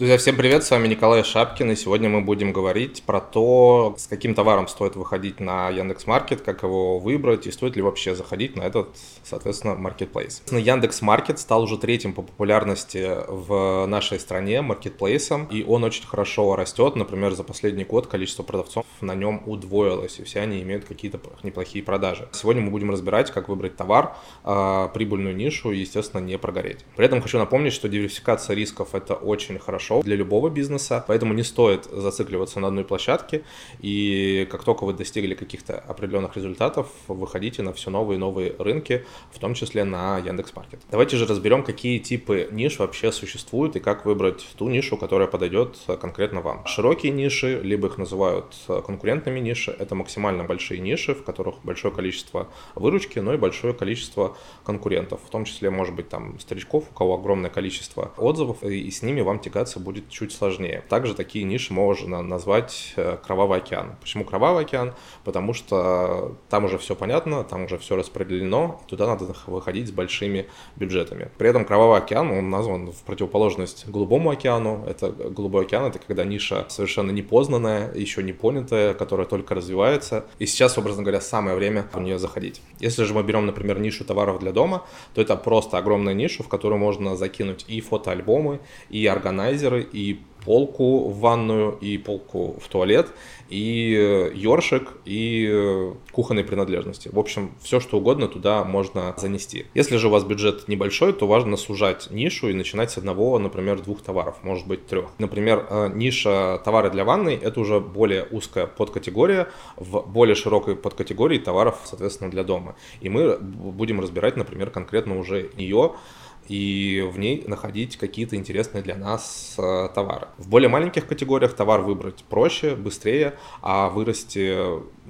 Друзья, всем привет, с вами Николай Шапкин, и сегодня мы будем говорить про то, с каким товаром стоит выходить на Яндекс.Маркет, как его выбрать, и стоит ли вообще заходить на этот, соответственно, маркетплейс. Яндекс.Маркет стал уже третьим по популярности в нашей стране маркетплейсом, и он очень хорошо растет. Например, за последний год количество продавцов на нем удвоилось, и все они имеют какие-то неплохие продажи. Сегодня мы будем разбирать, как выбрать товар, а, прибыльную нишу и, естественно, не прогореть. При этом хочу напомнить, что диверсификация рисков – это очень хорошо хорошо для любого бизнеса, поэтому не стоит зацикливаться на одной площадке, и как только вы достигли каких-то определенных результатов, выходите на все новые и новые рынки, в том числе на Яндекс.Маркет. Давайте же разберем, какие типы ниш вообще существуют и как выбрать ту нишу, которая подойдет конкретно вам. Широкие ниши, либо их называют конкурентными ниши, это максимально большие ниши, в которых большое количество выручки, но и большое количество конкурентов, в том числе, может быть, там старичков, у кого огромное количество отзывов, и с ними вам тягаться будет чуть сложнее. Также такие ниши можно назвать э, Кровавый океан. Почему Кровавый океан? Потому что там уже все понятно, там уже все распределено, туда надо выходить с большими бюджетами. При этом Кровавый океан, он назван в противоположность Голубому океану. Это Голубой океан, это когда ниша совершенно непознанная, еще не понятая, которая только развивается. И сейчас, образно говоря, самое время в нее заходить. Если же мы берем, например, нишу товаров для дома, то это просто огромная ниша, в которую можно закинуть и фотоальбомы, и органайзер, телевизоры, и полку в ванную, и полку в туалет, и э, ёршик, и э, кухонные принадлежности. В общем, все что угодно туда можно занести. Если же у вас бюджет небольшой, то важно сужать нишу и начинать с одного, например, двух товаров, может быть трех. Например, э, ниша товары для ванной – это уже более узкая подкатегория, в более широкой подкатегории товаров, соответственно, для дома. И мы будем разбирать, например, конкретно уже ее, и в ней находить какие-то интересные для нас э, товары. В более маленьких категориях товар выбрать проще, быстрее, а вырасти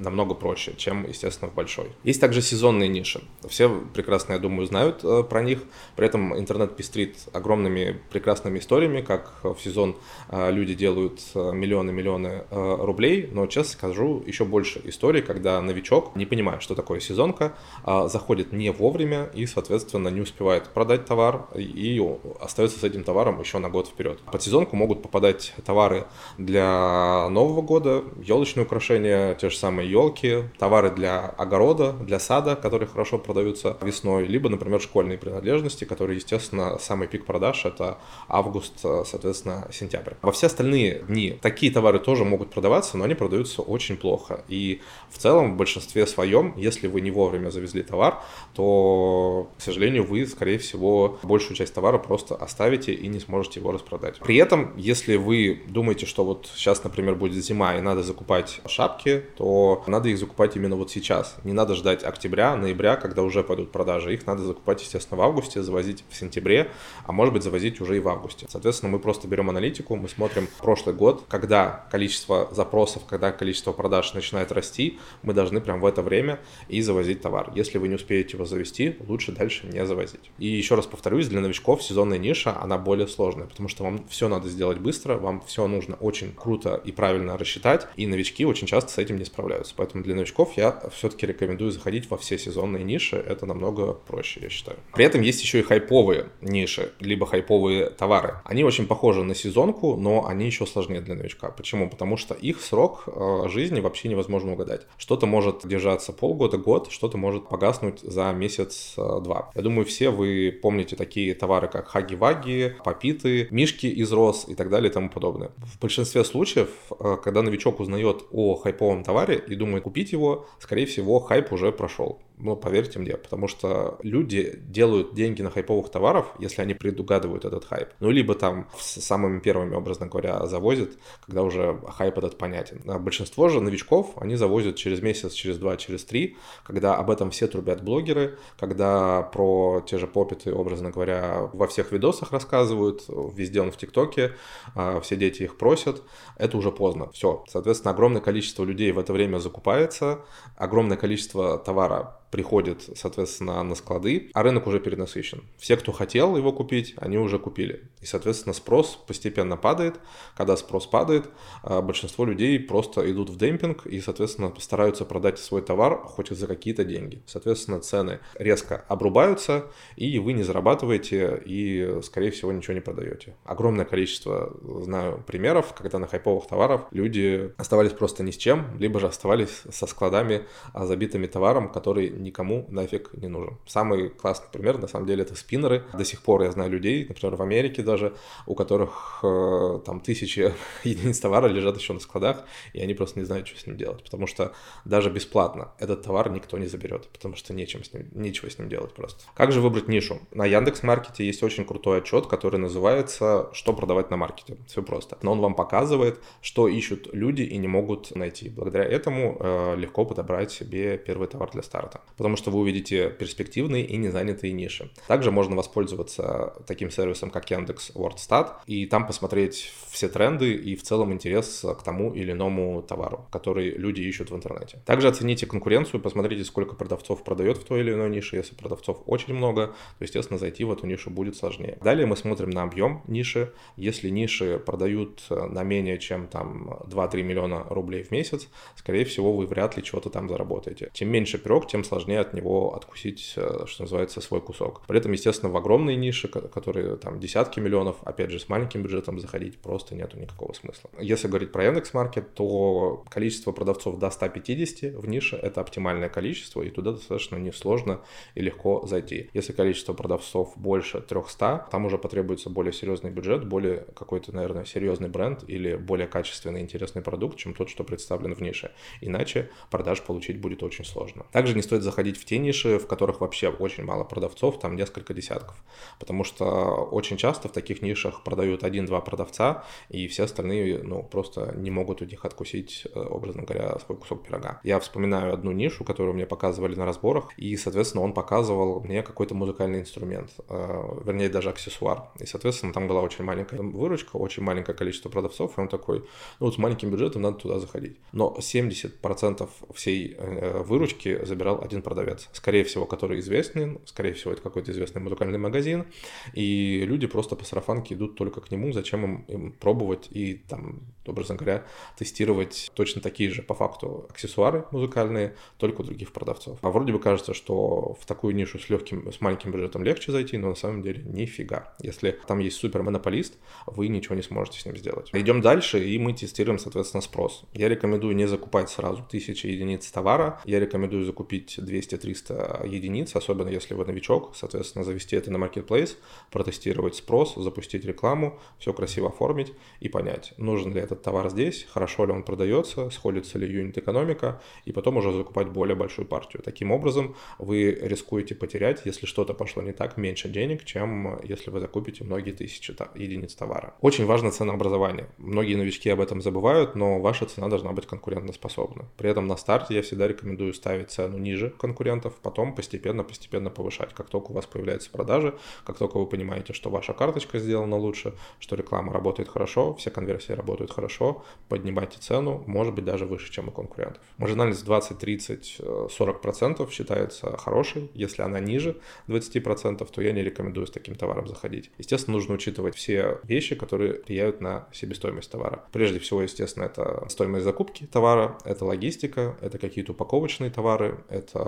намного проще, чем, естественно, в большой. Есть также сезонные ниши. Все прекрасно, я думаю, знают э, про них. При этом интернет пестрит огромными прекрасными историями, как в сезон э, люди делают миллионы-миллионы рублей, но, честно скажу, еще больше историй, когда новичок, не понимая, что такое сезонка, заходит не вовремя и, соответственно, не успевает продать товар и остается с этим товаром еще на год вперед. Под сезонку могут попадать товары для Нового года, елочные украшения, те же самые елки, товары для огорода, для сада, которые хорошо продаются весной, либо, например, школьные принадлежности, которые, естественно, самый пик продаж это август, соответственно, сентябрь. Во все остальные дни такие товары тоже могут продаваться, но они продаются очень плохо. И в целом, в большинстве своем, если вы не вовремя завезли товар, то, к сожалению, вы, скорее всего, большую часть товара просто оставите и не сможете его распродать. При этом, если вы думаете, что вот сейчас, например, будет зима и надо закупать шапки, то надо их закупать именно вот сейчас. Не надо ждать октября, ноября, когда уже пойдут продажи. Их надо закупать, естественно, в августе, завозить в сентябре, а может быть завозить уже и в августе. Соответственно, мы просто берем аналитику, мы смотрим прошлый год, когда количество запросов, когда количество продаж начинает расти, мы должны прям в это время и завозить товар. Если вы не успеете его завести, лучше дальше не завозить. И еще раз повторюсь, для новичков сезонная ниша, она более сложная, потому что вам все надо сделать быстро, вам все нужно очень круто и правильно рассчитать, и новички очень часто с этим не справляются. Поэтому для новичков я все-таки рекомендую заходить во все сезонные ниши, это намного проще, я считаю. При этом есть еще и хайповые ниши, либо хайповые товары. Они очень похожи на сезонку, но они еще сложнее для новичка. Почему? Потому что их срок э, жизни вообще невозможно угадать. Что-то может держаться полгода, год, что-то может погаснуть за месяц-два. Я думаю, все вы помните помните такие товары, как хаги-ваги, попиты, мишки из роз и так далее и тому подобное. В большинстве случаев, э, когда новичок узнает о хайповом товаре и думает купить его, скорее всего, хайп уже прошел. Ну, поверьте мне, потому что люди делают деньги на хайповых товаров, если они предугадывают этот хайп. Ну, либо там с самыми первыми, образно говоря, завозят, когда уже хайп этот понятен. А большинство же новичков, они завозят через месяц, через два, через три, когда об этом все трубят блогеры, когда про те же попиты, образно говоря, во всех видосах рассказывают, везде он в ТикТоке, а, все дети их просят, это уже поздно. Все. Соответственно, огромное количество людей в это время закупается, огромное количество товара приходит, соответственно, на склады, а рынок уже перенасыщен. Все, кто хотел его купить, они уже купили. И, соответственно, спрос постепенно падает. Когда спрос падает, а, большинство людей просто идут в демпинг и, соответственно, стараются продать свой товар хоть за какие-то деньги. Соответственно, цены резко обрубаются, и вы не зарабатываете, и, скорее всего, ничего не продаете. Огромное количество, знаю, примеров, когда на хайповых товарах люди оставались просто ни с чем, либо же оставались со складами, а, забитыми товаром, который никому нафиг не нужен. Самый классный пример, на самом деле, это спиннеры. До сих пор я знаю людей, например, в Америке даже, у которых э, там тысячи единиц товара лежат еще на складах, и они просто не знают, что с ним делать, потому что даже бесплатно этот товар никто не заберет, потому что нечем с ним, нечего с ним делать просто. Как же выбрать нишу? На Яндекс Маркете есть очень крутой отчет, который называется «Что продавать на маркете?». Все просто. Но он вам показывает, что ищут люди и не могут найти. Благодаря этому э, легко подобрать себе первый товар для старта, потому что вы увидите перспективные и незанятые ниши. Также можно воспользоваться таким сервисом, как Яндекс WordStat, и там посмотреть все тренды и в целом интерес к тому или иному товару, который люди ищут в интернете. Также оцените конкуренцию, посмотрите, сколько продавцов продает в той или иной нише. Если продавцов очень много, то, естественно, зайти в эту нишу будет сложнее. Далее мы смотрим на объем ниши. Если ниши продают на менее чем там 2-3 миллиона рублей в месяц, скорее всего, вы вряд ли чего-то там заработаете. Чем меньше пирог, тем сложнее от него откусить, э, что называется, свой кусок. При этом, естественно, в огромные ниши, которые там десятки миллионов, опять же, с маленьким бюджетом заходить просто нету никакого смысла. Если говорить про Яндекс.Маркет, то количество продавцов до 150 в нише – это оптимальное количество, и туда достаточно несложно и легко зайти. Если количество продавцов больше 300, там уже потребуется более серьезный бюджет, более какой-то, наверное, серьезный бренд или более качественный, интересный продукт, чем тот, что представлен в нише. Иначе продаж получить будет очень сложно. Также не стоит заходить в те ниши, в которых вообще очень мало продавцов, там несколько десятков. Потому что очень часто в таких нишах продают один-два продавца, и все остальные, ну, просто не могут у них откусить, э, образно говоря, свой кусок пирога. Я вспоминаю одну нишу, которую мне показывали на разборах, и, соответственно, он показывал мне какой-то музыкальный инструмент, э, вернее, даже аксессуар. И, соответственно, там была очень маленькая выручка, очень маленькое количество продавцов, и он такой, ну, вот с маленьким бюджетом надо туда заходить. Но 70% всей э, выручки забирал один продавец. Скорее всего, который известен, скорее всего, это какой-то известный музыкальный магазин, и люди просто по сарафанке идут только к нему, зачем им, им пробовать и там, образно говоря, тестировать точно такие же по факту аксессуары музыкальные, только у других продавцов. А вроде бы кажется, что в такую нишу с легким, с маленьким бюджетом легче зайти, но на самом деле нифига. Если там есть супер монополист, вы ничего не сможете с ним сделать. Идем дальше, и мы тестируем, соответственно, спрос. Я рекомендую не закупать сразу тысячи единиц товара, я рекомендую закупить 200-300 единиц, особенно если вы новичок, соответственно, завести это на Marketplace, протестировать спрос, запустить рекламу, все красиво оформить и понять, нужен ли этот товар здесь, хорошо ли он продается, сходится ли юнит-экономика, и потом уже закупать более большую партию. Таким образом, вы рискуете потерять, если что-то пошло не так, меньше денег, чем если вы закупите многие тысячи единиц товара. Очень важно ценообразование. Многие новички об этом забывают, но ваша цена должна быть конкурентоспособна. При этом на старте я всегда рекомендую ставить цену ниже конкурентов, потом постепенно-постепенно повышать. Как только у вас появляются продажи, как только вы понимаете, что ваша карточка сделана лучше, что реклама работает хорошо, все конверсии работают хорошо, поднимайте цену, может быть даже выше, чем у конкурентов. Маржинальность 20, 30, 40 процентов считается хорошей. Если она ниже 20 процентов, то я не рекомендую с таким товаром заходить. Естественно, нужно учитывать все вещи, которые влияют на себестоимость товара. Прежде всего, естественно, это стоимость закупки товара, это логистика, это какие-то упаковочные товары, это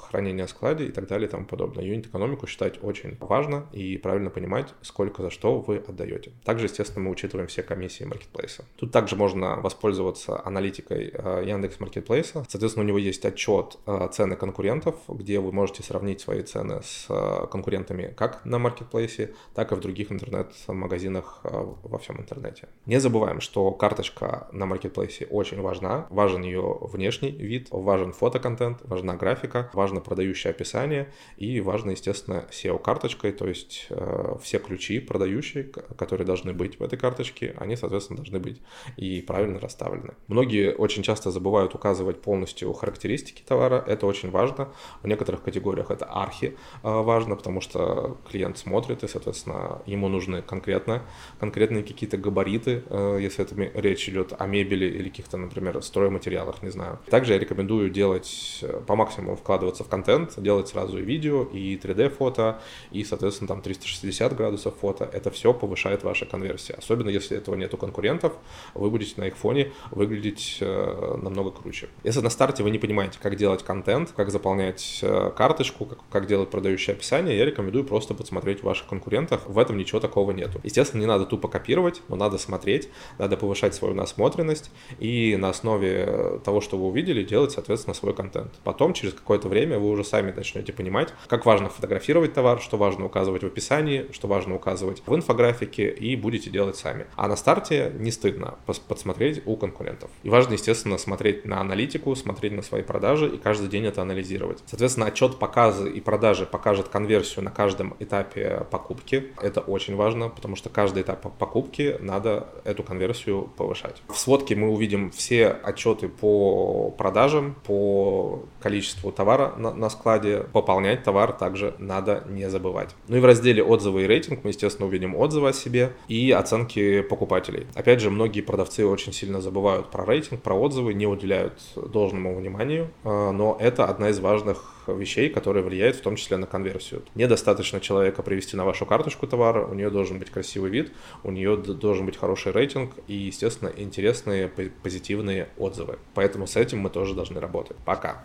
хранение в складе и так далее и тому подобное. Юнит-экономику считать очень важно и правильно понимать, сколько за что вы отдаете. Также, естественно, мы учитываем все комиссии маркетплейса. Тут также можно воспользоваться аналитикой э, Яндекс Маркетплейса. Соответственно, у него есть отчет э, цены конкурентов, где вы можете сравнить свои цены с э, конкурентами как на маркетплейсе, так и в других интернет-магазинах во всем интернете. Не забываем, что карточка на маркетплейсе очень важна. Важен ее внешний вид, важен фотоконтент, важна графика, важно продающее описание и важно, естественно, SEO-карточкой, то есть все ключи продающие, которые должны быть в этой карточке, они, соответственно, должны быть и правильно расставлены. Многие очень часто забывают указывать полностью характеристики товара, это очень важно. В некоторых категориях это архи а, важно, потому что клиент смотрит, и, соответственно, ему нужны конкретно, конкретные какие-то габариты, э, если это речь идет о мебели или каких-то, например, стройматериалах, не знаю. Также я рекомендую делать э, по максимуму максимум вкладываться в контент, делать сразу и видео, и 3D-фото, и, соответственно, там 360 градусов фото. Это все повышает ваши конверсии. Особенно если этого нет у конкурентов, вы будете на их фоне выглядеть э, намного круче. Если на старте вы не понимаете, как делать контент, как заполнять э, карточку, как, как делать продающее описание, я рекомендую просто посмотреть ваших конкурентов. В этом ничего такого нету. Естественно, не надо тупо копировать, но надо смотреть, надо повышать свою насмотренность и на основе того, что вы увидели, делать, соответственно, свой контент. Потом, через какое-то время, вы уже сами начнете понимать, как важно фотографировать товар, что важно указывать в описании, что важно указывать в инфографике, и будете делать сами. А на старте не стыдно подсмотреть у конкурентов. И важно, естественно, смотреть на аналитику, смотреть на свои продажи и каждый день это анализировать. Соответственно, отчет показы и продажи покажет конверсию на каждом этапе покупки. Это очень важно, потому что каждый этап покупки надо эту конверсию повышать. В сводке мы увидим все отчеты по продажам, по количеству товара на, на складе. Пополнять товар также надо не забывать. Ну и в разделе отзывы и рейтинг мы, естественно, увидим отзывы о себе и оценки покупателей. Опять же, многие продавцы очень сильно забывают про рейтинг, про отзывы, не уделяют должному вниманию, а, но это одна из важных вещей, которые влияют в том числе на конверсию. Недостаточно человека привести на вашу карточку товара, у нее должен быть красивый вид, у нее должен быть хороший рейтинг и, естественно, интересные позитивные отзывы. Поэтому с этим мы тоже должны работать. Пока!